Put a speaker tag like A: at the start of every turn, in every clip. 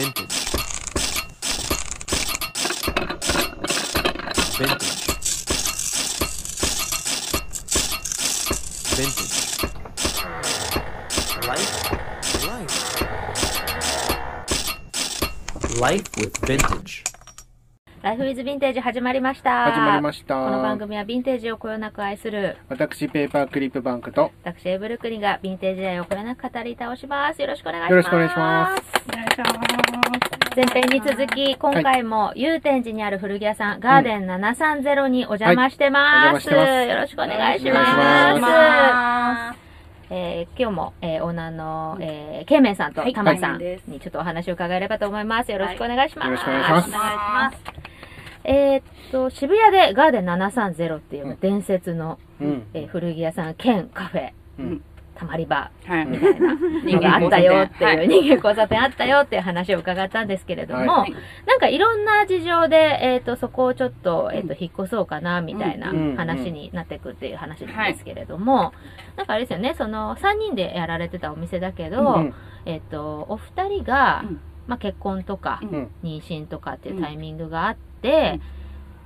A: vintage. Vintage. Vintage. Life. Life. Life with vintage
B: ライフイズヴィンテージ始まりました。
C: 始まりました。
B: この番組はヴィンテージをこよなく愛する、
C: 私、ペーパークリップバンクと、
B: 私エイブルクリンがヴィンテージ愛をこよなく語り倒します。よろしくお願いします。
C: よろしくお願いします。
B: 前編に続き、今回も祐天寺にある古着屋さん、ガーデン730にお邪魔してます。
C: はいお邪魔してます
B: よろしくお願いし
C: お願いし
B: ます。
C: ま
B: えー今日も、えーオーナーの、えー、ケイメンさんと
D: はい
B: タマさんにちょっとお話を伺えればと思います。よろしくお願いします。
C: よろしくお願いします
D: お願いします。
B: えーっと、渋谷でガーデン730っていう
C: うん。
B: 伝説の、
C: うん。
B: えー古着屋さん兼カフェ、
C: うん。
B: たまり場。
D: はい。
B: みたいな。のがあったよっていう、人間交差点あったよっていう話を伺ったんですけれども、
C: は
B: なんかいろんな事情で、えーっと、そこをちょっと、えーっと、引っ越そうかな、みたいな
C: うん。
B: 話になってくっていう話なんですけれども、なんかあれですよね、その、3人でやられてたお店だけど、
C: うん。
B: えーっと、お二人が、
D: うん。
B: まあ、結婚とか、
D: うん。
B: 妊娠とかっていうタイミングがあって、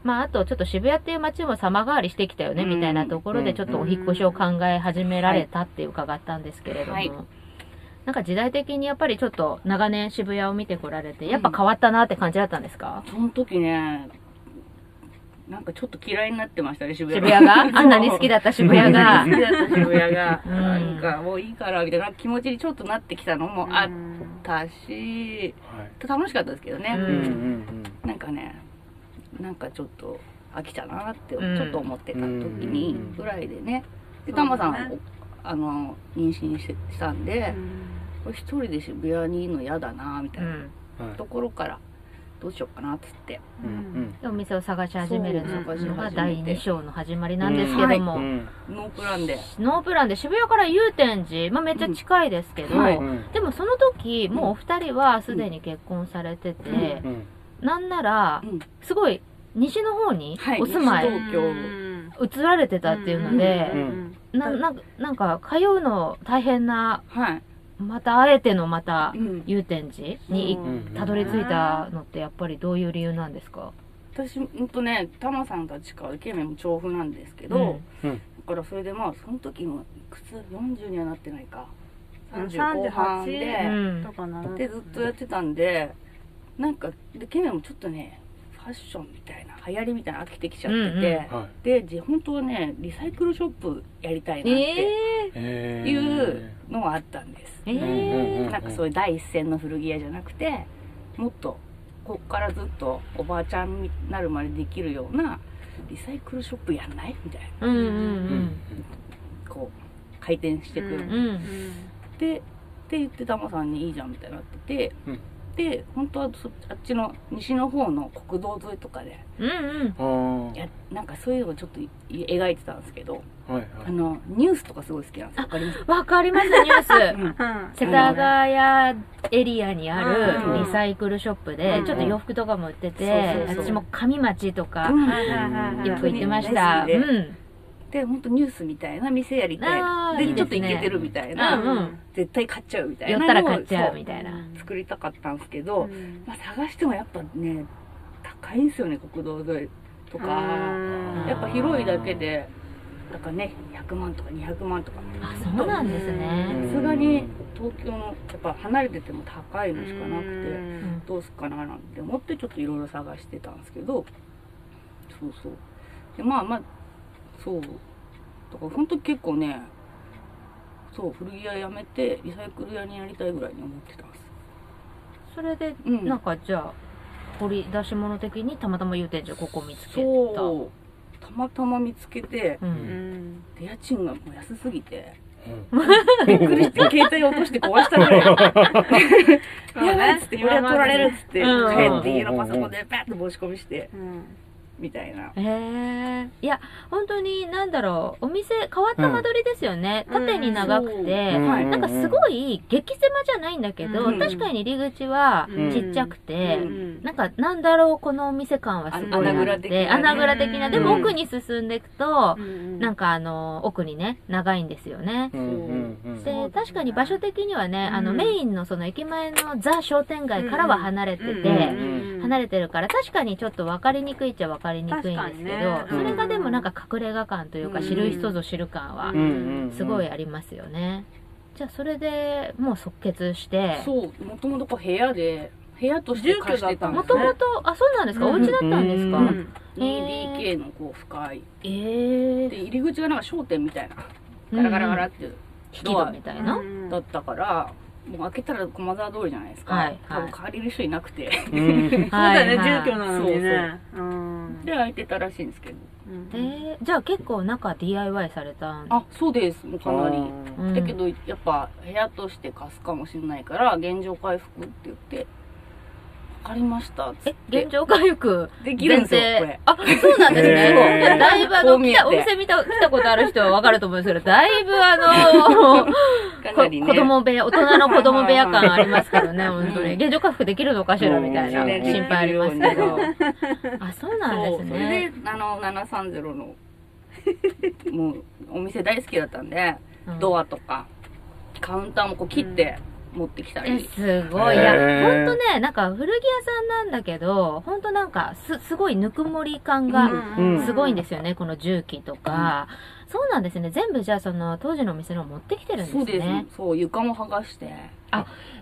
B: まあ、あとちょっと渋谷っていう街も様変わりしてきたよね、
D: うん。
B: みたいなところでちょっとお引っ越しを考え始められたって伺ったんですけれども、
D: はい。
B: なんか時代的にやっぱりちょっと長年渋谷を見てこられて、やっぱ変わったなって感じだったんですか、
D: その時ね、なんかちょっと嫌いになってましたね、渋谷
B: 渋谷が？あんなに好きだった渋谷が。
D: 好。きだった渋谷が、
B: うん。
D: なんかもういいからみたいな気持ちにちょっとなってきたのもあったし、
C: はい。
D: 楽しかったですけどね。
B: う
C: うんんうん。
D: なんかね、なんかちょっと飽きたなってち
B: うん。
D: ょっと思ってた時に
C: うん。
D: ぐらいでね。で、タマさん、おあの、妊娠したんで、これ一人で渋谷にいるの嫌だなみたいなところから、どうしようかなっつって。
C: うん。
B: でお店を探し始めるのが第2章の始まりなんですけども、
C: うん。
D: ノープランで。
B: ノープランで渋谷から祐天寺、まあ、めっちゃ近いですけど。でもその時、もうお二人はすでに結婚されてて、
C: うん。
B: なんなら
D: う、ん。
B: すごい西の方に
D: はい
B: お住まい移られてたっていうので、
C: うん
B: なななんか通うの大変な、
D: はい。
B: またあえてのまた
D: うん
B: 祐天寺に
C: うん
B: たどり着いたのってやっぱりどういう理由なんですか？
D: 私、ほんとね、タマさんたちからイケメンも調布なんですけど、
C: うん。
D: だからそれでまあ、その時も、いくつ ?40 にはなってないか。30後半で、
B: うん
E: とかな
D: でずっとやってたんで、なんか、ケメンもちょっとね、ファッションみたいな、流行りみたいなの飽きてきちゃってて、
B: うんうん
C: は
D: で、じ本当はね、リサイクルショップやりたいなって
B: え
C: い。えー
D: いうのはあったんです。
B: ー、え
C: うん
D: なんかそういう第一線の古着屋じゃなくてもっとこっからずっとおばあちゃんになるまでできるようなリサイクルショップやんないみたいな
B: ー、うんうん
C: うん。
D: こう回転してくる、
B: うん。う
D: っ
B: ん。
D: てって言ってタマさんにいいじゃんみたいになってて、
C: うん
D: で本当はそあっちの西の方の国道沿いとかで
B: うんうん。
C: ああ。
D: やなんかそういうのをちょっとい描いてたんですけど
C: はいはい
D: あ。のニュースとかすごい好きなんですよわかります？
B: わかります、ニュース。
D: うん
B: 世田谷エリアにあ
D: うん
B: るリサイクルショップで、
E: うん
B: ちょっと洋服とかも売ってて、私も上町とかよく行ってました。うん。
D: で本当ニュースみたいな店やりたい。でちょっとイケてるみたいな、
B: うんうん。
D: 絶対買っちゃうみたい
B: 寄
D: な
B: ったら買っちゃうみたいな。
D: 作りたかったんですけど、まあ、探してもやっぱね高いんですよね国道沿いとか。
B: ん
D: やっぱ広いだけでだからね100万とか200万とか。
B: あ、そうなんですね。
D: さすがに東京のやっぱ離れてても高いのしかなくて
B: うん。
D: どうすっかななんて思ってちょっといろいろ探してたんですけどそうそう。でまあまあそうだから本当結構ねそう古着屋辞めてリサイクル屋になりたいぐらいに思ってたんです。
B: それで、
D: うん。
B: なんかじゃあ、掘り出し物的にたまたま祐天寺ここ見つけた。
D: そう。たまたま見つけて
B: う。
C: うん。
E: ん
D: で家賃がもう安すぎて
C: うん。
D: びっくりして携帯落として壊したぐらい。やばいっつって、よりは取られるっつって、
B: うん。
D: 帰って家のパソコンでパッと申し込みして、
E: うん
D: みたいな。
B: へえ。いや、本当に、なんだろう、お店、変わった間取りですよね。
C: うん。
B: 縦に長くて、
C: うん。
D: はい
B: なんかすごい、激狭じゃないんだけど、
C: うん。
B: 確かに入り口は
C: うん。
B: ちっちゃくて、
D: うん。
B: なんか、なんだろう、このお店感はすごいあ
D: 穴蔵的
B: って、穴蔵的な。でも奥に進んでいくと、なん
C: か、
B: かあの、奥にね、長いんですよね。で、確かに場所的にはね、あの、
C: うん。
B: メインのその駅前のザ商店街からは離れてて、
C: うん
B: 離れてるから確かにちょっと分かりにくいっちゃ分かりにくいんですけど、
C: ね
B: それがでもなんか隠れ家感というか、
D: うん
B: 知る人ぞ知る感はすごいありますよね。じゃあそれでもう即決して、
D: そう、もともとこう部屋で、部屋として貸してたんです
B: もともと、あ、そうなんですか、
C: うん
B: お家だったんですか、
C: うん
D: うん。2DK のこう深い。
B: えー、
D: で、入り口がなんか商店みたいな。ガラガラガラって
B: 引き戸みたいな？
D: だったから、もう開けたら駒沢通りじゃないですか。
B: はいはい
D: 多分借りる人いなくて。
C: うん
B: そう
C: そうだよね、住居なのにね。
D: で、開いてたらしいんですけど。
B: えー、じゃあ結構中 DIY されたん？
D: あ、そうです。もうかなり。
B: うん
D: だけど、やっぱ部屋として貸すかもしれないから、現状回復って言って、わかりました
B: え、
D: て。
B: 現状回復
D: できるんですよ、これ。
B: あ、そうなんです
C: へ
B: ね。
C: ー
B: だいぶあの、来た、お店見た、来たことある人はわかると思うんですけど、だいぶあの。子供部屋、大人の子供部屋感ありますけどね、
D: う ん
B: 本当に。現状回復できるのかしらみたいな
C: うん
B: 心配ありますけど。あ、そうなんです
D: それで
B: ね。、
D: あの、730の、もう、お店大好きだったんで、
B: うん
D: ドアとか、カウンターもこう切って持ってきた
B: え、
D: り。
B: すごい。いや、
C: へー
B: ほんとね、なんか古着屋さんなんだけど、ほんとなんか、す、すごいぬくもり感が
C: うん
B: すごいんですよね、この重機とか。そうなんですね。全部じゃあその当時のお店の持ってきてるんです
D: そうです
B: ね。。
D: そう、床も剥がして。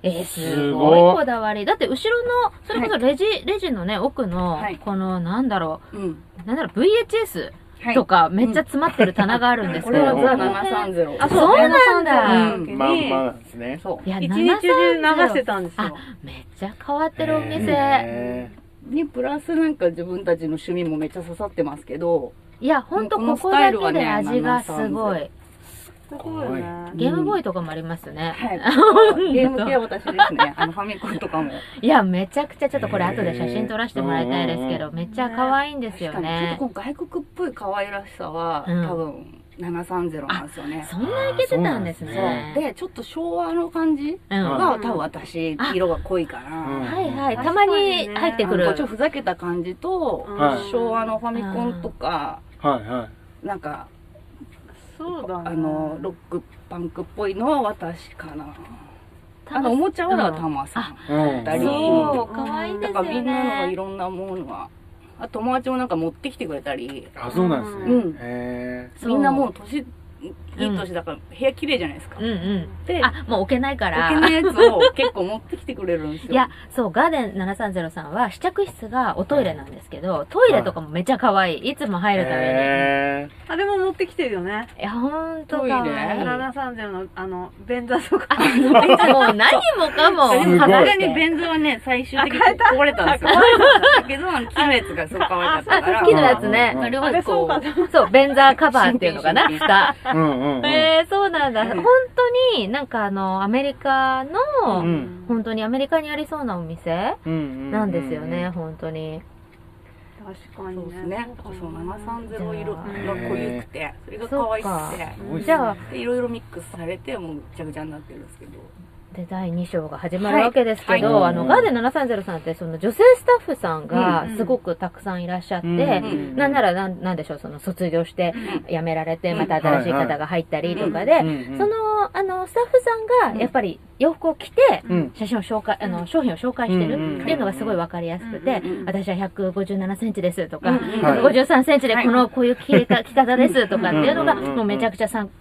B: えー、す
C: す
B: ご
C: ごい
B: いこだわり。だって後ろの、それこそレジ、レジのね、奥の
D: はい、
B: この、なんだろ
D: うん。
B: う、なんだろう、VHS
D: はい
B: とか、めっちゃ詰まってる棚があるんですけど。
D: これはザ
B: この辺
D: 730。
B: あそうなんだ
D: うん
C: まんまなんですね。
D: そう。
B: いや、
C: 一日中流してたんです
B: あ
C: よ。、
B: めっちゃ変わってるお店。
C: へ
D: に、プラスなんか自分たちの趣味もめっちゃ刺さってますけど、
B: いや、ほんと
D: この
B: ここだけで味がすごい。
C: すごいよね。
B: ゲームボーイとかもありますね。
D: はい。ゲーム系は私ですね。あの、ファミコンとかも。
B: いや、めちゃくちゃちょっとこれ後で写真撮らせてもらいたいですけど、めっちゃ可愛いんですよ
D: 確かに、ちょっ
B: ね
D: と。外国っぽい可愛らしさは、
B: うん
D: 多分、730なんですよね。
B: そんないけてたんですね。
D: で、ちょっと昭和の感じ
B: うん。
C: は
D: が、多分私、色が濃いか
C: うん
D: な。
B: はいはい。たまに入ってくる。
D: ちょっとふざけた感じと、
C: はい
D: 昭和のファミコンとか、
C: はいはい。
D: なんか、
C: そうだね。
D: あの、ロック、パンクっぽいのは私かな。あの、おもちゃはだからタマさん。
C: うん
B: そう、可愛いんですよ
D: だからみんなのい
B: ね。
D: ろんなものは、あ友達もなんか持ってきてくれたり、
C: あ、そうなんですね。
D: うんみんなもう年、いい年だから部屋綺麗じゃないですか。
B: うんうん。
D: で、
B: あ、もう置けないから。
D: 置けないやつを結構持ってきてくれるんですよ。
B: いや、そう、ガーデン730さんは試着室がおトイレなんですけど、トイレとかもめっちゃ可愛い。いつも入るために。
C: へあれも持ってきてるよね。
B: いや、ほんと可
D: トイレ
B: 愛い。
C: 730の、あの、便座とか。
B: もう何もかも。
D: でもさすがに便座はね、最終的に壊れたんですよ。だけど、あの木のやつがすごい可愛かったから。
B: あ木のやつね
D: あれはこ
C: そうか
D: う、
B: そう、ベンザーカバーっていうのかな、蓋。
C: ーうんうんうん。
B: えー、そうなんだ。
D: うん
B: 本当になんかあの、アメリカの、
C: うん
B: 本当にアメリカにありそうなお店
C: うんうん
B: なんですよね、。本当に。
C: 確かにね。
D: そうですね。そう、730色が
C: うん
D: 濃ゆくて、それが可愛くて、
B: じゃあ、
D: で、いろいろミックスされて、もうぐちゃぐちゃになってるんですけど。
B: で、第2章が始まるわけですけど、
C: はい。はい
B: あの、ガーデン730さんって、その女性スタッフさんが
C: うん。
B: すごくたくさんいらっしゃって、
C: うん。
B: なんならなん、なんでしょう、その卒業して辞められて、
D: うん。
B: また新しい方が入ったりとか
C: う
B: で、
C: ん。うん。
B: その、あの、スタッフさんが、やっぱり洋服を着て、
C: うん。
B: 写真を紹介、あの、商品を紹介してるっていうのがすごいわかりやすくて
D: うん。うん、
B: 私は157センチですとか、
D: うん。
C: はい
B: 153センチでこの、こういう着方着方ですとかっていうのが、
C: うん。うん。うん。
B: もうめちゃくちゃ参考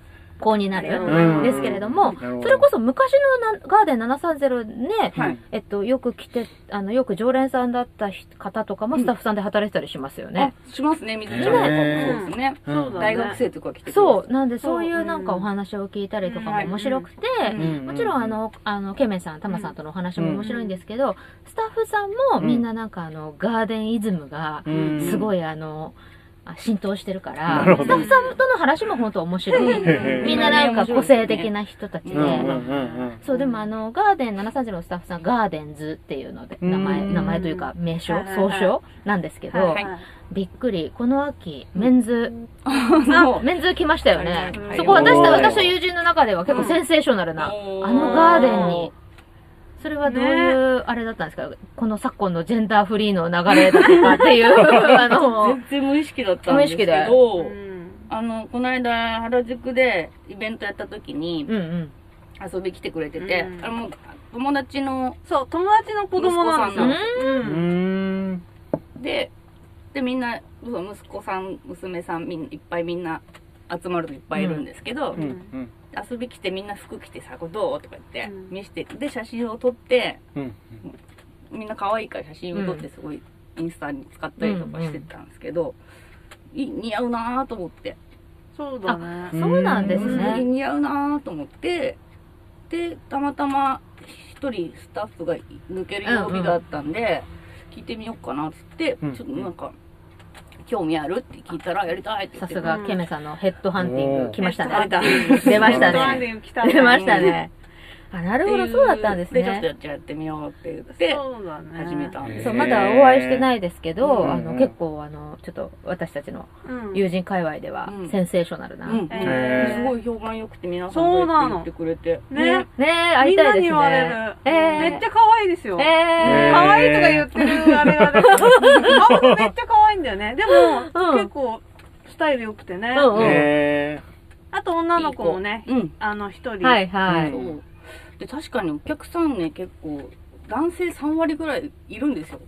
B: になる。
C: うん。
B: ですけれども、それこそ昔のなガーデン730ね、
D: はい。
B: えっと、よく来て、あの、よく常連さんだった人方とかもスタッフさんで働いてたりしますよね。
D: あ、しますね、水ちゃんとかもそうですね。大学生とか来て
B: そう。なんで、
C: そう。
B: いうなんかお話を聞いたりとかも面白くて、
C: うん。
B: もちろんあの、あの、ケメさん、タマさんとのお話も面白いんですけど、スタッフさんもみんななんかあの、ガーデンイズムが、
C: うん。
B: すごいあの、あ浸透してるから、スタッフさんとの話も本当面白い。みんななんか個性的な人たちで。そう、でもあの、ガーデン730のスタッフさん、ガーデンズっていうので、名前、
E: うん。
B: 名前というか名称総称なんですけど、
D: はい
B: びっくり。この秋、メンズ、メンズ来ましたよね。
C: はい。
B: そこ私と、私と友人の中では結構センセーショナルな、
D: うん
B: あのガーデンに、それはどういう、あれだったんですか？この昨今のジェンダーフリーの流れだとかっていう、あの、
D: 全然無意識だったんですけ
B: 無意識で。
D: ど、
C: うん。
D: あの、この間、原宿でイベントやった時に
B: うんうん。
D: 遊び来てくれてて、
C: うん。
D: あの、友達の、
C: そう、友達の子供なんですよ。
B: う
E: うーん。
D: で、で、みんな、息子さん、娘さん、みんいっぱいみんな集まるといっぱいいるんですけど、
E: うんうん
D: 遊び来てみんな服着てさ、これどう？とか言って
C: うん
D: 見せて、で、写真を撮って、
E: うん
D: みんな可愛いから写真を撮ってすごいインスタに使ったりとかしてたんですけど、い似合うなぁと思って。
C: そうだね。
B: そうなんです
D: すごい
B: ね。
D: 似合うなぁと思って、で、たまたま一人スタッフが抜ける曜日があったんで、聞いてみようかなっつって、
E: うん
D: ちょっとなんか、興味ある？って聞いたらやりたいって言って。
B: さすが、ケメさんのヘッドハンティング来ましたね。出ましたね。出ましたね。あ、なるほど、そうだったんです
D: で、ちょっとや
B: ね。
D: っちゃってみようって言って。始めたんです
B: そう、まだお会いしてないですけど、
E: うん
B: あの、結構、あの、ちょっと私たちの
C: うん。
B: 友人界隈では
D: うん
B: センセーショナルな。
D: すごい評判良くて皆さん
C: そうなの
D: 言ってくれて。
C: ね。
B: え、会
C: みんないに
B: いたです
C: 言われる
B: ね。。えー
C: めっちゃ可愛いですよ。
B: え
E: ー
C: 可愛いとか言ってるあれがね。顔がめっちゃ可愛いんだよね。でも、
B: うん
C: 結構、スタイル良くてね。
B: うんうん
E: へ
C: あと女の子もね、
D: うん。
C: あの、一人。
B: はいはい。
D: で、確かにお客さんね、結構、男性3割ぐらいいるんですよ。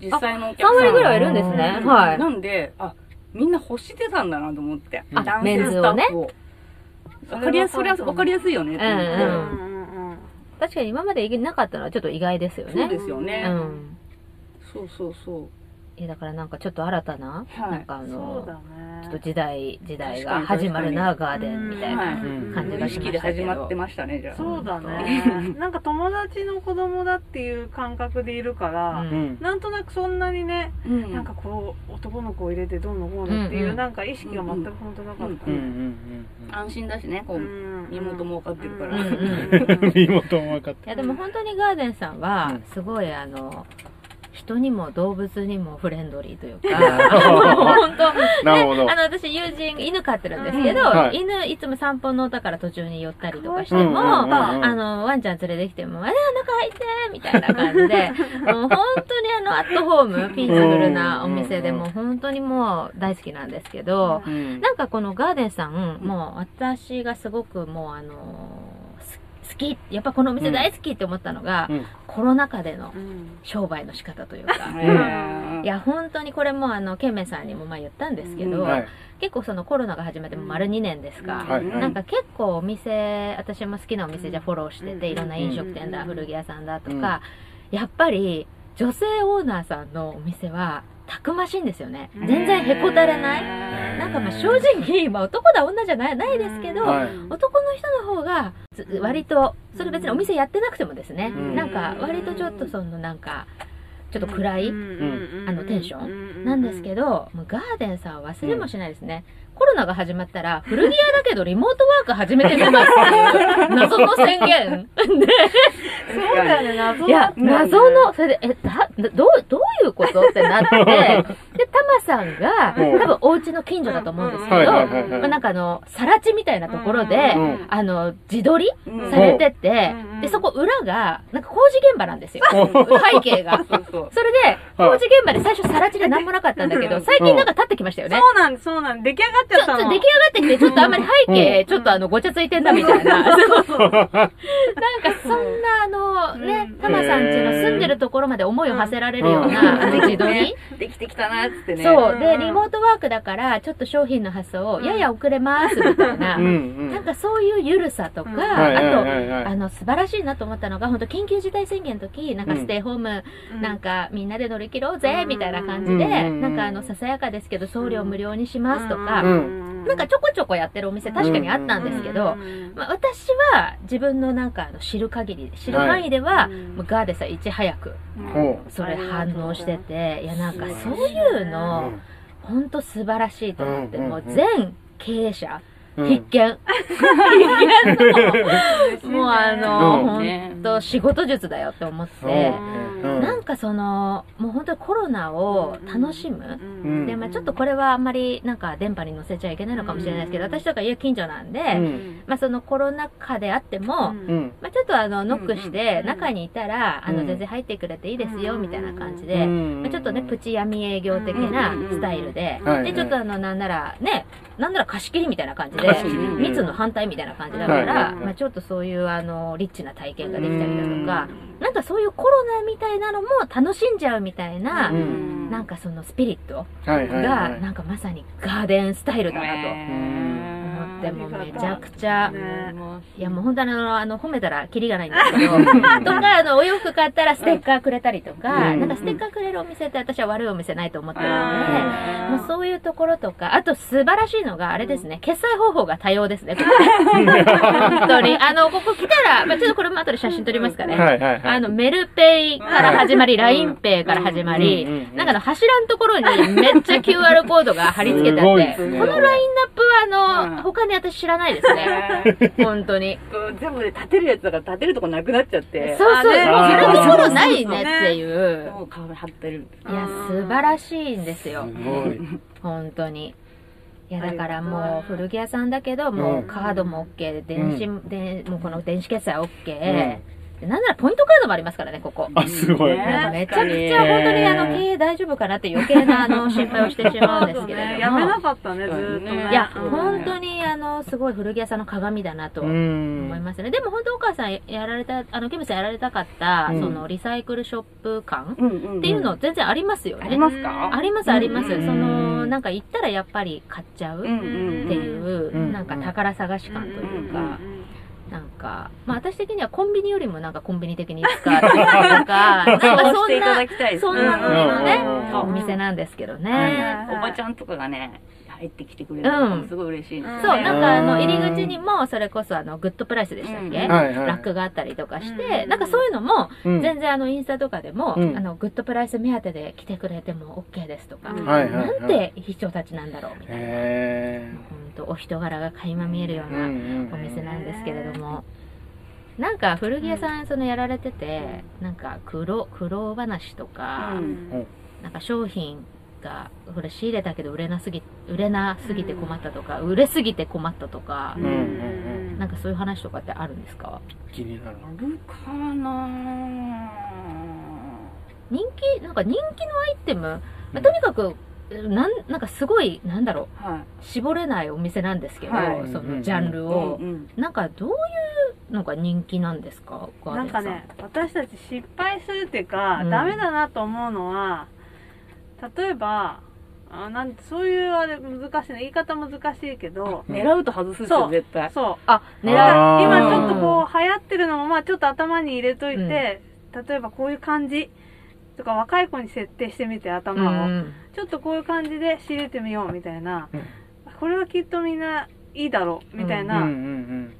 D: 実際のお客さん。
B: 3割ぐらいいるんですね。
E: うん
B: はい。
D: なんで、あ、みんな欲してたんだなと思って。
E: あ
D: 男性スタッフを。わかりやす、それはわかりやすいよね。と思って
B: うん
C: うんうんうん。
B: 確かに今までなかったのはちょっと意外ですよね。
D: そうですよね。
B: うん。
D: そうそうそう。
B: いや、だからなんかちょっと新たな、
D: はい
B: なんかあ
C: そう
B: の、
C: だね。
B: っと時代、時代が始まるな、ガーデンみたい
D: は
B: な。感じがしま
D: 無意識で
B: したけど
D: 始まってましたね、じゃあ。
C: そうだね。なんか友達の子供だっていう感覚でいるから、
B: うん
C: なんとなくそんなにね、
D: うん。
C: なんかこう、男の子を入れてどうのこうのっていう、
B: うんうん
C: なんか意識が全く本当なかった。
D: 安心だしね、こう、
C: うん
D: 身元も分かってるから。
E: 身元も分かっ
B: いやでも本当にガーデンさんは
E: うん、
B: すごいあの、人にも動物にもフレンドリーというか、
E: た。
B: 本当。
E: なるほど。
B: あ。の、私、友人、犬飼ってるんですけど、犬、いつも散歩のだから途中に寄ったりとかしても、あの、ワンちゃん連れてきても、あれ、中入ってみたいな感じで、もう本当にあの、アットホーム、ピースフルなお店で
E: うん
B: もう本当にもう大好きなんですけど、
D: うん。
B: なんかこのガーデンさん、もう私がすごくもうあの、す好き、やっぱこのお店大好きって思ったのが、
E: うん。
B: コロナ禍での
C: うん。
B: 商売の仕方というか、
D: へー。
B: いや、本当にこれもあの、ケンメさんにもまあ言ったんですけど、
D: うん。
E: はい。
B: 結構そのコロナが始まっても丸2年ですか、
E: はい。
B: なんか結構お店私も好きなお店じゃフォローしてて、
C: うん。
B: いろんな飲食店だ、
C: うん。
B: 古着屋さんだとか、やっぱり女性オーナーさんのお店はたくましいんですよね。全然へこたれない。なんかまあ正直、まあ、男だ女じゃないないですけど、
E: はい。
B: 男の人の方がず割とそれ別にお店やってなくてもですね、
E: うん。
B: なんか割とちょっとそのなんかちょっと暗い、あのテンションなんですけど、もうガーデンさんは忘れもしないですね。コロナが始まったら、古着屋だけどリモートワーク始めてみますっていう謎の宣言。
C: そうだよね、謎
B: いや、謎の、それで、え、だ、どう、どういうことってなって、で、タマさんが、
E: うん
B: 多分お家の近所だと思うんですけど、まあなんかあの、さら地みたいなところで、
E: うん
B: あの、自撮り
D: うん
B: されててで、そこ裏が、なんか工事現場なんですよ。背景が。
D: そ
B: れで、工事現場で最初さら地で何もなかったんだけど、最近なんか立ってきましたよね。
C: そうなんです、そうなんです。出来上がっちゃ
B: っ
C: ったの。
B: と出来上がってきて、ちょっとあんまり背景、ちょっとあの、ごちゃついてんだみたいな。なんかそんなあの、ね
C: うん、
B: タマさんちの住んでるところまで思いを馳せられるような、自撮り？
D: できてきたな、っつってね。
B: そう。で、
C: うん。
B: リモートワークだから、ちょっと商品の発送をやや遅れます、みたいな。なんかそういうゆるさとか、
C: うん。
B: あと、あの、素晴らしいなと思ったのが、本当緊急事態宣言の時、なんかステイホーム、
C: うん。
B: なんかみんなで乗り切ろうぜ、
C: うん
B: みたいな感じで、
E: うん。
B: なんかあの、ささやかですけど、送料無料にしますとか、
E: うん
B: なんかちょこちょこやってるお店確かにあったんですけど、まあ、私は自分のなんかあの知る限り、知る範囲では、
C: うん。
B: もうガーデさんいち早く
E: ほ
B: それ反応してて、いやなんか
C: うん
B: そういうの、ほんと素晴らしいと思って、もう全経営者、
E: うん。
B: 必見。もうあの、
E: うん。
B: ほんと仕事術だよって思って、
E: うん
B: なんかその、もう本当にコロナを楽しむ。
E: ん。
B: で、まあちょっとこれはあんまりなんか電波に乗せちゃいけないのかもしれないですけど、私とか家近所なんで、
E: うん。
B: まあそのコロナ禍であっても、
E: うん。
B: まあちょっとあの、ノックして
C: うん
B: 中にいたら、あの、
E: うん
B: 全然入ってくれていいですよ、
C: うん。
B: みたいな感じ
E: う
B: で、
E: ん。
B: まあちょっとね、プチ闇営業的なスタイルで、で、
E: はい。
B: ちょっとあの、なんなら、ね、なんなら貸し切りみたいな感じで密の反対みたいな感じだか
E: はい
B: ら、
E: はい。
B: まあちょっとそういうあの、リッチな体験ができたりだとか、なんかそういうコロナみたいなのも楽しんじゃうみたいな、
E: うん。
B: なんかそのスピリット
E: はいはい
B: が、
E: はい。
B: なんかまさにガーデンスタイルだなと思って、もうめちゃくちゃ、
C: ね。
B: いやもう本当にあの、あの褒めたらキリがないんですけど、とか、あの、お洋服買ったらステッカーくれたりとか、
E: うん。
B: なんかステッカーくれるお店って私は悪いお店ないと思ってるので、
C: うん。
B: もうそういうところとか、あと素晴らしいのがあれですね、決済方法が多様ですね、ここね本当に。あの、ここ来たら、まあ、ちょっとこれも後で写真撮りますかね。
E: はいはいはい。
B: あの、メルペイから始まり、
E: うん
B: LINEPay から始まりなんかあの柱のところにめっちゃ QR コードが貼り付けてあって、このラインナップはあ
D: うん。
B: の、他に私知らないですね。本当に。
D: 全部で立てるやつだから立てるとこなくなっちゃって。
B: そうそう、もう
C: ね
B: 貼るところないねっていう。
D: もう顔貼ってる。
B: いや、素晴らしいんですよ。
E: すごい。
B: 本当に。いや、だからもう古着屋さんだけど、もうカードも OK、電子、でもうこの電子決済 OK。でなんならポイントカードもありますからね、ここ。
E: あ、すごい。
B: めちゃくちゃ本当にあの経営大丈夫かなって余計なあの心配をしてしまうんですけれども。
C: やめなかったね、ずーっとね。
B: いや、
C: うん
B: 本当にあの、すごい古着屋さんの鏡だなと思
E: ん
B: いますね。でも本当お母さんやられた、あの、ケムさんやられたかった、
E: うん
B: そのリサイクルショップ感っていうの全然ありますよね。
D: ありますか？
B: ありますあります。
D: うん
B: その、なんか行ったらやっぱり買っちゃうっ
D: うんうん
B: ていう、
E: うん
B: なんか宝探し感という
C: うんうん
B: か、なんか、まあ私的にはコンビニよりもなんかコンビニ的に使ってるとか、なんか
D: そ
B: んなそんなののね
E: うん、
B: お店なんですけど
C: はい
B: ね。
D: おばちゃんとかがね、入ってきてくれる
B: うん。
D: のすごい嬉しいですね。
B: そう、なんかあの、
E: うん。
B: 入り口にも、それこそあの、グッドプライスでしたっけ、
D: うん。
E: はいはい。
B: ラックがあったりとかして、
C: うん。
B: なんかそういうのも、
E: うん。
B: 全然あの、インスタとかでも、
E: うん。
B: あの、グッドプライス目当てで来てくれても OK ですとか、なんて人たちなんだろうみたいな。
E: へ
B: 本当お人柄が垣間見えるよう
E: ー
B: なお店なんですけれども、なんか古着屋さんそのやられてて、なんか苦労、苦労話とか、
D: うん。
B: なんか商品が、これ仕入れたけど売れなすぎ、売れなすぎて困ったとか、売れすぎて困ったとか、
E: うんうん
B: なんかそういう話とかってあるんですか？
E: 気になる。
D: あるかな。
B: 人気、なんか人気のアイテム、まあとにかく、なん、なんかすごい、なんだろ
D: は
B: う、絞れないお店なんですけど、
D: はい。
B: そのジャンル
D: い。
B: を。
D: うんうん。
B: なんかどういうのが人気なんですか
C: なんかね、私たち失敗するっていうか、
B: うん。
C: ダメだなと思うのは、例えば、あなんそういうあれ難しいね言い方難しいけど、
D: 狙うと外すっすよ、
C: そう。
D: 絶対。
C: そう。
B: あ、狙う。
C: 今ちょっとこう流行ってるのもまあちょっと頭に入れといて、例えばこういう感じとか若い子に設定してみて
B: う
C: 頭を、
B: ん。
C: ちょっとこういう感じで仕入れてみようみたいな、
E: うん。
C: これはきっとみんないいだろうみたいな、
E: うんうん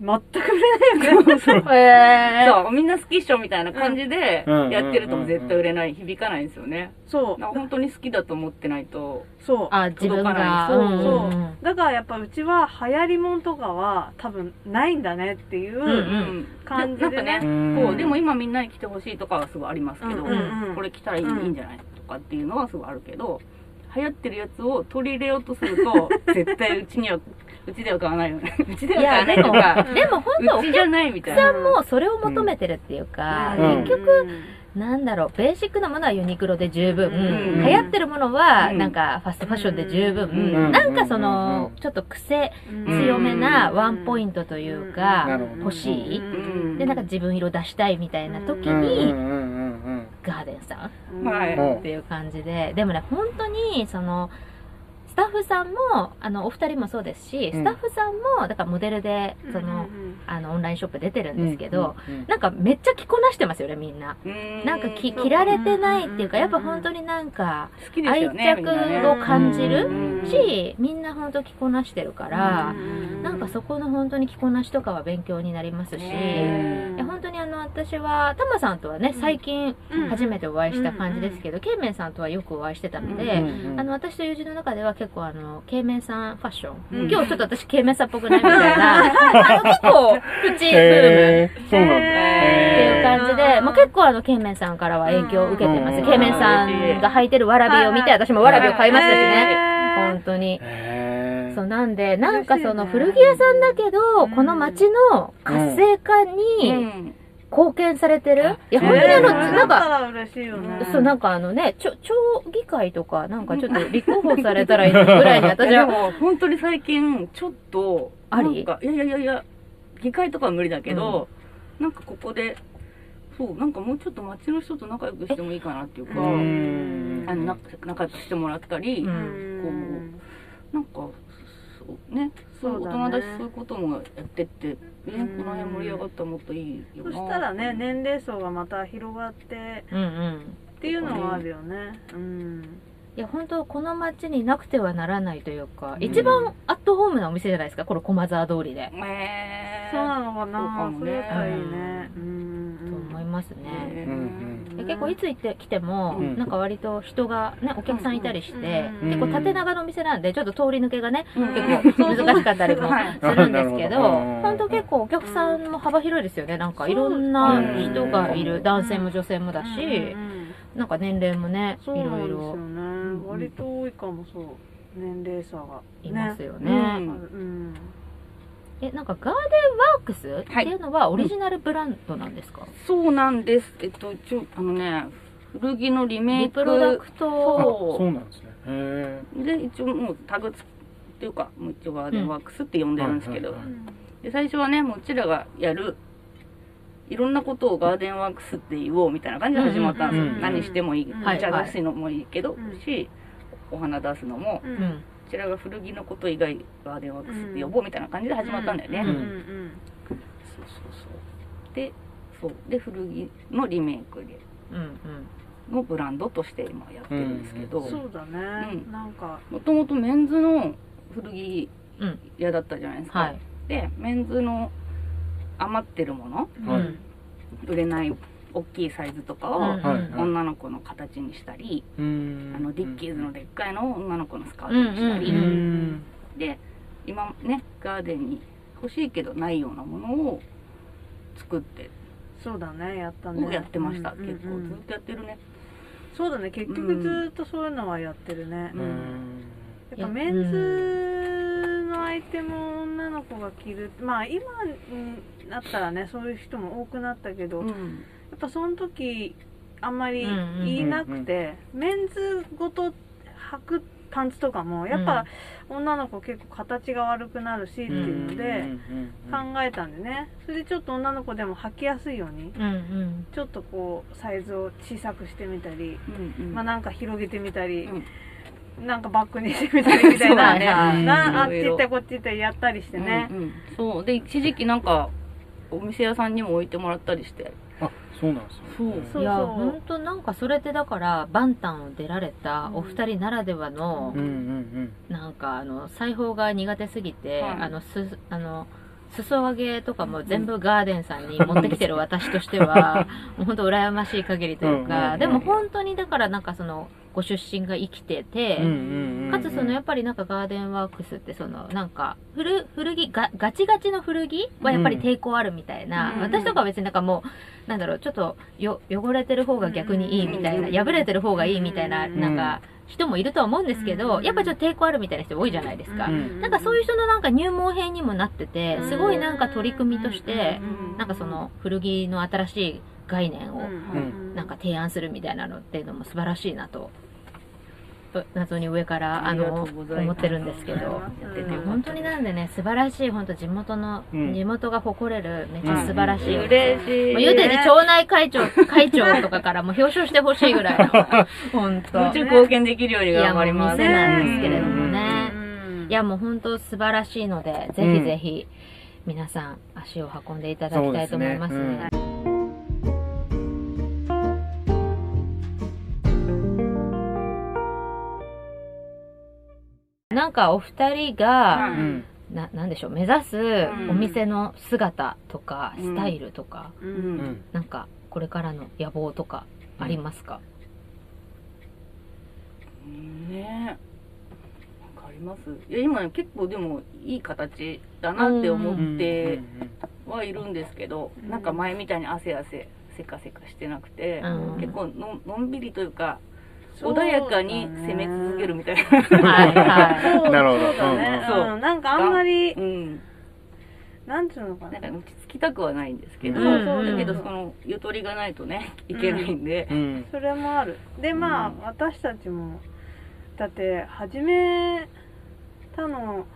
C: 全く売れないよね。
B: えー、
D: そう、みんな好きっしょみたいな感じで
E: うん。
D: やってると絶対売れない、響かないんですよね。
C: そう。
D: 本当に好きだと思ってないと。
C: そう。
B: あ、自分が。
D: 届か
C: ないそう。
B: う。んうん。
C: だからやっぱうちは流行りもんとかは多分ないんだねっていう、感じでね。
D: ななんかね、
E: うん。
D: こう、でも今みんなに来てほしいとかはすごいありますけど、
C: うんうんうん。
D: これ着たらいい
C: ん
D: じゃないとかっていうのはすごいあるけど、流行ってるやつを取り入れようとすると、絶対うちには、うちでは買わないよね。うちではい買
B: や、
D: わない
B: でも、
D: とか、
B: でも本当
D: うちじゃないみたいな。
B: さんもそれを求めてるっていうか、
E: うん。
B: 結局、なんだろう、ベーシックなものはユニクロで十分、
C: うん。
B: 流行ってるものは、
D: うん。
B: なんかファストファッションで十分、
D: うん。
B: なんかその、ちょっと癖強めなワンポイントというか、欲しい？
D: うん。
B: で、なんか自分色出したいみたいな時
E: うんうん。
B: に、
E: うん。うん
B: ガーデンさん
D: はい。
E: うん。
B: っていう感じで、でもね、本当に、その、スタッフさんも、あの、お二人もそうですし、
E: うん。
B: スタッフさんも、だからモデルで、その、あの、オンラインショップ出てるんですけど、なんかめっちゃ着こなしてますよね、みんな。
D: うん。
B: なんかき
C: そう
B: 着られてないっていうか、やっぱ本当になんか。愛着を感じる
D: うん
B: し、みんな本当着こなしてるから、
C: う
B: なんかそこの本当に着こなしとかは勉強になりますし、本当にあの私はタマさんとはね最近
C: うん
B: 初めてお会いした感じですけど、ケイメンさんとはよくお会いしてたので、あの私と友人の中では結構あのケイメンさんファッション、
C: うん。
B: 今日ちょっと私ケイメンさんっぽくないみたいな。あの結構プチブーム。
E: そうなんだ。
B: っていう感じで、もう結構あの、ケイメンさんからは影響を受けてます。
E: うん。
B: ケイメンさんが履いてるわらびを見て、私もわらびを買いましたしね。本当に。そうなんで、なんかその古着屋さんだけど、この街の活性化に
D: うん
B: 貢献されてる？いや、
E: うん。
B: 本当にあの、
E: うん
B: なんか、
C: ら嬉しいよね。
B: そう、なんかあのね、ちょ、町議会とか、なんかちょっと立候補されたらいいのぐらいに私
D: いやで
B: は、
D: も本当に最近ちょっと
B: あり？
D: いやいやいやいや議会とかは無理だけど、なんかここでそうなんかもうちょっと街の人と仲良くしてもいいかなっていうか、
E: うん。
D: あのな仲良くしてもらったり、
B: う
C: うんん
D: なんかそうねそう
C: そうだね。
D: 大人だしそういうこともやってって、ね、この辺盛り上がったらもっといいよな
C: そしたらね、年齢層がまた広がって
B: うんうん。
C: っていうのはあるよね。うん。
B: いや、本当この街になくてはならないというか、
D: うん
B: 一番アットホームなお店じゃないですか、この駒沢通りで。
D: えー
C: そうなのか
D: そうか
C: な
D: もね
C: それやったらいいね。うん
B: と思いますね。
D: ね
E: うん
B: で結構いつ行ってきても、
E: うん。
B: なんか割と人がね、お客さんいたりして、
C: うん
B: 結構縦長のお店なんで、ちょっと通り抜けがね、
D: うん。
B: 結構難しかったりも
D: はい。
B: するんですけど、本当結構お客さんも幅広いですよね。なんかいろんな人がいる、男性も女性もだし、なんか年齢もね、い
C: そうなん
B: ろい
C: ですよ
B: ろ
C: ね。割と多いかもそう。年齢差が。
B: いますよ
D: う
B: ね。
C: あ
D: ん
C: るうん。
B: え、なんかガーデンワークスっていうのはオリジナルブランドなんですか、
D: そうなんです。えっとちょあのね古着のリメイ
B: リ
D: ク
B: プロダク
E: あ
B: ト。
E: そう。なんですね。へ
D: で一応もうタグつっていうかもう一応ガーデンワークスって呼ん
E: ー
D: でるんですけど、
E: はいはいはい。
D: で最初はねもううちらがやるいろんなことをガーデンワークスって言おうみたいな感じで始まったんですよ、
E: うん。うん。うん
D: 何してもいい、
C: うん。
D: お茶出すのもいいけど、
C: うん。
D: しお花出すのも。
C: う。
B: うん。ん。
D: うちらが古着のこと以外ガーデンワークスって呼ぼうみたいな感じで始まったんだよね、
C: うんうん
D: そうそうそうでそうで古着のリメイクで
B: うんうん。
D: のブランドとして今やってるんですけど、
C: うん。そうだね。
D: うん
C: なんか。
D: もともとメンズの古着
B: うん。
D: 屋だったじゃないですか、
B: はい。
D: でメンズの余ってるもの
E: はい
B: うん
D: 売れない大きいサイズとかを、女の子の形にしたり、
E: うん
D: あのディッキーズのでっかいのを女の子のスカートにしたり、
E: う
B: うん
E: ん
D: で今ねガーデンに欲しいけどないようなものを作って
C: そうだね。やったね。
D: をやってました、
C: うんうん
D: 結構ずっとやってるね、
C: そうだね。結局ずっとそういうのはやってるね。
D: うん
C: やっぱメンズのアイテムを女の子が着る。まあ今になったらねそういう人も多くなったけど、やっぱその時あんまり言いなくて、メンズごと履くパンツとかもやっぱ女の子結構形が悪くなるしっていうので考えたんでね。それでちょっと女の子でも履きやすいように
B: うんうん。
C: ちょっとこうサイズを小さくしてみたり、
D: うんうん。
C: まあなんか広げてみたり、
D: うん
C: なんかバッグにしてみたりみたいな。
B: そうだね。
C: なあっち行ったりこっち行ったりやったりしてね、
D: うんうん。そう。で一時期なんかお店屋さんにも置いてもらったりして。
E: あそうなんですね。
D: そう。
C: そう
B: いや、本当なんかそれってだから、バンタンを出られたお二人ならではの
E: うんう、ん
B: なんかあの、裁縫が苦手すぎて、
D: はい。
B: あの、す、あの、裾上げとかも全部ガーデンさんに持ってきてる私としては、もう本当羨ましい限りという
E: うんうん
B: か、
E: うん。
B: でも本当にだからなんかその、ご出身が生きてて、かつそのやっぱりなんかガーデンワークスってそのなんか古古着がガチガチの古着はやっぱり抵抗あるみたいな、
D: うん
B: 私とかは別になんかもうなんだろうちょっとよ汚れてる方が逆にいいみたいな、
D: うん
B: 破れてる方がいいみたいな、
C: うん
B: なん。か人もいるとは思うんですけど、
C: うん
B: やっぱちょっと抵抗あるみたいな人多いじゃないですか、
E: うん
B: なんかそういう人のなんか入門編にもなっててすごいなんか取り組みとして、
C: うん。
B: なんかその古着の新しい概念を
C: うん
B: なんか提案するみたいなのっていうのも素晴らしいなとと謎に上からあの思ってるんですけど。本当になんでね素晴らしい本当地元の、
E: うん。
B: 地元が誇れるめっちゃ素晴らしい、
E: うん。
D: 嬉しい
B: もう言うてね町内会長会長とかからも表彰してほしいぐらいの 本当。
D: も貢献できるように頑張ります
B: いやもう店なんですけれどもね。
C: うん。
B: いやもう本当素晴らしいのでぜひぜひ皆さん足を運んでいただきたいと思います。
E: ね
B: なんかお二人が、
D: う
E: うん。ん。
B: ななんでしょう目指すお店の姿とか、
D: うん。
B: スタイルとか、
C: う
E: うん。ん。
B: なんかこれからの野望とかありますか、
D: ね。えわかります。いや今結構でもいい形だなって思ってはいるんですけど、
C: うん。
D: なんか前みたいに汗汗せかせかしてなくて、
B: うん。
D: 結構ののんびりというか穏やかに攻め続けるみたいな、
B: はいはい。
C: そ う
E: なるほど。
C: そうだね。
D: う。ん
C: うんなんかあんまり
D: うん、
C: なんていうのか
D: な。
C: なん
D: か落ち着きたくはないんですけど、だけどそのゆとりがないとねいけないんで、
E: うん。
C: それもある。でまあ、
D: うん。
C: 私たちもだって始めたの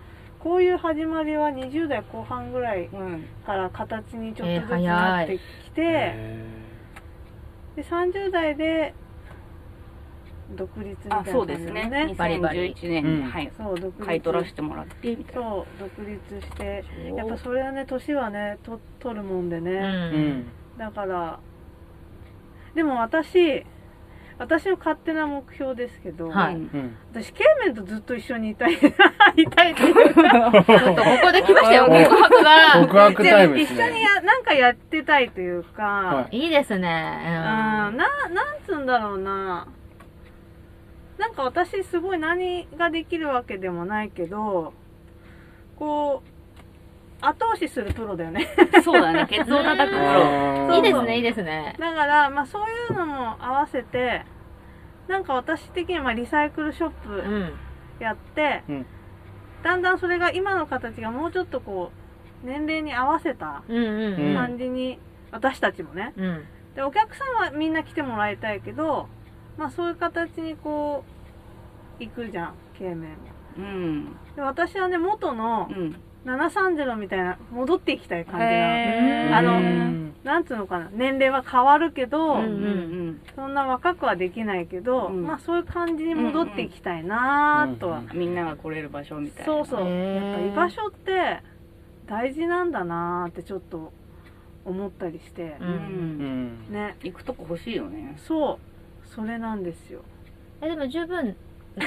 C: こういう始まりは20代後半ぐらい
D: うん
C: から形にちょっとずつなってきて、
E: へ
C: で30代で独立みたいな
D: あそうですね。
C: ね
B: バリバリ
D: 2011年。に、
E: うん。
D: はい。
C: そう独立。
D: 買い取らせてもらってみたいな。
C: そう独立して。やっぱそれはね年はねと取るもんでね、
B: うん。
E: ーうん。
C: だからでも私私の勝手な目標ですけど、
B: はい。
D: うん。
E: うん。
C: 私ケイメンとずっと一緒にいたい いたいっていうか
B: ちょっとここで来ましたよ告白が。
E: 告白タイムです
C: 一緒に
E: ね。
C: やなんかやってたいというか、
E: はい。
B: いですね、
C: うん、ななんつうんだろうななんか私すごい何ができるわけでもないけどこう後押しするプロだよね。
D: そうだね。ケツを叩くプロ。
B: いいですねいいですね。
C: だから、まあ、そういうのも合わせてなんか私的にはまあリサイクルショッ
B: う
C: プ
B: ん。
C: やって、
E: うん。
C: だんだんそれが今の形がもうちょっとこう年齢に合わせた
B: うんうんうん。
C: 感じに、私たちもね。
B: うん。
C: でお客さんはみんな来てもらいたいけど、まあ、そういう形にこう行くじゃん経面も
D: うん。
C: で私はね元の
D: うん。
C: 730みたいな戻っていきたい感じなの
D: へー。
C: あの
E: うん
C: なんつうのかな年齢は変わるけど、
B: うん
D: うんうん。
C: そんな若くはできないけど、
D: うん。
C: まあそういう感じに戻っていきたいなとは、
E: うん
D: みんなが来れる場所みたいな。
C: そうそう、やっぱ居場所って大事なんだなってちょっと思ったりして。
B: う、
D: うん。
E: うん。
C: ね。
D: 行くとこ欲しいよね。
C: そうそれなんですよ。
B: えでも十分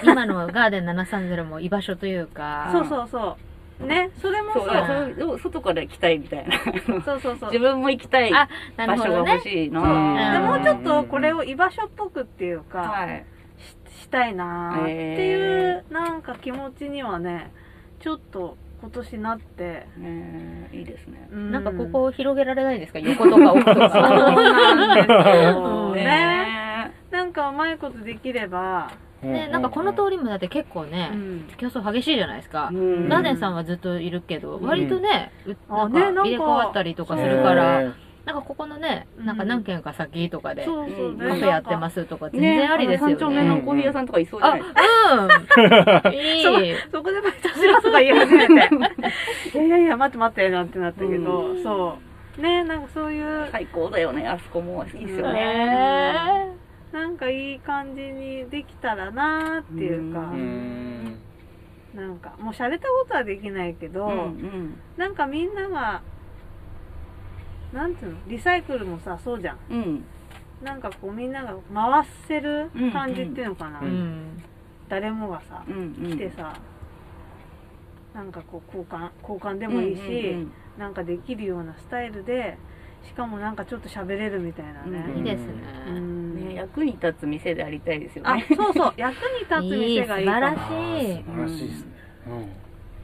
B: 今のガーデン730も居場所というか。
C: そうそうそう。ねそれもそう
D: そう。外から来たいみたいな。
C: そうそうそう。
D: 自分も行きたい
B: あな
D: 場所が欲しいな
C: そう
B: うん。
C: でもうちょっとこれを居場所っぽくっていうか、
D: はい。
C: ししたいなーっていう、なんか気持ちにはねちょっと今年なって、
D: ねいいですね。
C: う
B: なんかここを広げられないですか？横とか奥と
C: そう
B: か
C: なんです
B: うん
C: よ かうまいことできれば、
B: ねなんかこの通りもだって結構ね、
C: うん。
B: 競争激しいじゃないですか、
D: うん。
B: ガーデンさんはずっといるけど、
D: うん。
B: 割とね、うなん
C: あねなんか。
B: か入れ替わったりとかするから、なんかここのね、
C: うん。
B: なんか何軒か先とかで、カフェやってますすとか全
D: ね
B: 然ありですよ
D: 三丁目
B: ね。
D: のコーヒー屋さんとかいそうじゃ
B: あ、
D: ない？ですか
B: うん。いい。
C: そこでバイトしますとか言い始めて。いやいやいや待って待ってなんてなったけど、
D: うん。
C: そう。ねなんかそういう。
D: 最高だよねあそこも。いいですよね。
B: ね
C: なんかいい感じにできたらなーっていうか、
D: う
E: うん。
C: なんかもう洒落たことはできないけど、
D: うんうん。
C: なんかみんながなんていうの？リサイクルもさそうじゃん。
D: うん。
C: なんかこうみんなが回せる感じっていうのかな、
B: う
E: うん。
B: ん。
C: 誰もがさ、
D: うんうん。
C: 来てさなんかこう交換交換でもいいし、
D: うん
C: なんかできるようなスタイルでしかもなんかちょっと喋れるみたいなね、
B: いいです
C: う
B: ね。
C: ん。
D: ね役に立つ店でありたいですよ
C: あ
D: ね
C: そうそう。役に立つ
B: いい、素
C: 店がいいか
B: 晴ら
C: な
B: しい。
E: 素晴らしい。ですね。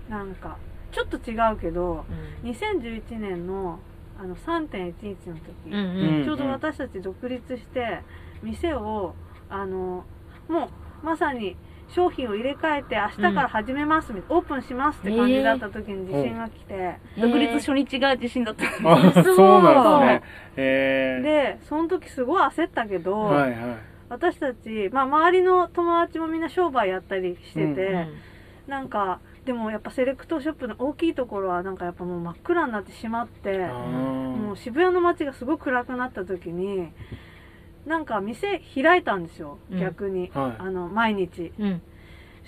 C: なんかちょっと違うけど
B: うん。
C: 2011年のあの3.11の時、
B: うんうん。
C: ちょうど私たち独立して店をあのもうまさに商品を入れ替えて明日から始めます、オープンしますって感じだった時に地震が来て、
D: 独立初日が地震だった
E: うん。あ、
B: そう
E: そうなんですね。へ
C: でその時すごい焦ったけ
E: え。
C: ど、
E: はいはい。
C: 私たち、まあ、周りの友達もみんな商売やったりしてて、
B: うん
C: なんかでもやっぱセレクトショップの大きいところはなんかやっぱもう真っ暗になってしまってもう渋谷の街がすごく暗くなった時になんか店開いたんですよ
B: うん。
C: 逆に、
E: はい。
C: あの毎日。
B: うん。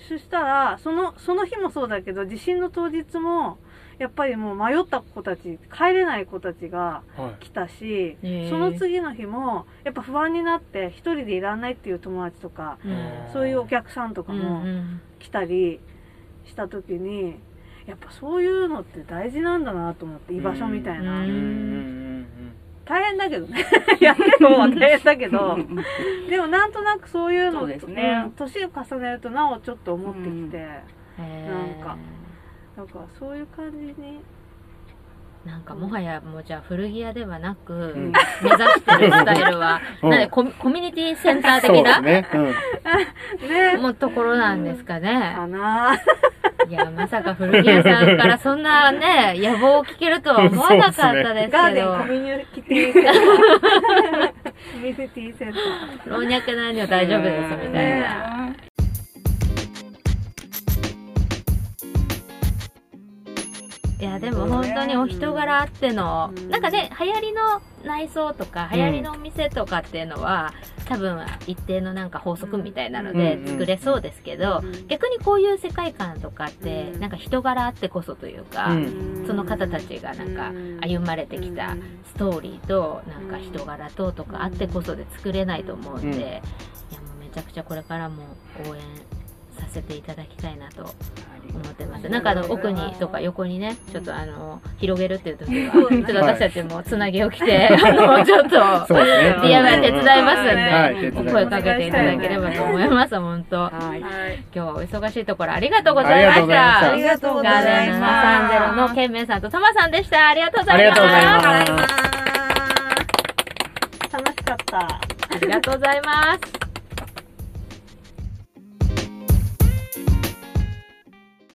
C: そしたらそのその日もそうだけど地震の当日もやっぱりもう迷った子たち帰れない子たちが
E: はい。
C: 来たし、
B: へー
C: その次の日もやっぱ不安になって一人でいらんないっていう友達とか
B: うん。
C: そういうお客さんとか
B: うん
C: も
B: うん。
C: 来たり、した時にやっぱそういうのって大事なんだなと思って居場所みたいな、
B: うん
E: うんうん
C: 大変だけどね。やってる方は大変だけど。でもなんとなくそういうの
D: そうですね。
C: うん年を重ねるとなおちょっと思ってきて、なんかなんかそういう感じに。
B: なんかもはやもうじゃあ古着屋ではなく、
E: ん。
B: 目指してるスタイルは、
E: うん。
B: なんでコミュニティセンター的な、
E: ね。うん。
C: ね。
B: もうところなんですかね。
C: かな。
B: いや、まさか古着屋さんからそんなね、野望を聞けるとは思わなかったです
C: ガー
B: けど、
C: デンコミュニティセンター。コミュニティセンター。
B: 老若男女大丈夫ですみたいな。いや、でも本当にお人柄あっての、
C: うん
B: なんかね、流行りの内装とか、流行りのお店とかっていうのは、多分一定のなんか法則みたいなので
E: うん
B: 作れそうですけど、
C: うん
B: 逆にこういう世界観とかって
C: う、ん。
B: なんか人柄あってこそというか、
E: うん。
B: その方たちがなんか歩まれてきたストーリーとなんか人柄ととかあってこそで作れないと思うんで、
E: うん。
B: いやもうめちゃくちゃこれからも応援させていただきたいなと思ってます。なんかあの奥にとか横にね、ちょっとあの広げるっていう時は、ちょっと私たちもつなぎを着て、あのちょっと。DIY 手伝いますんで、お声かけていただければと思います、本当。
D: はい
C: はい。
B: 今日はお忙しいところありがとうございました。
E: ありがとうございました
B: ガーデン730のケンメンさんとタマさんでした。ありがとうございます。
E: ありがとうございます
C: 楽しかった。
B: ありがとうございます。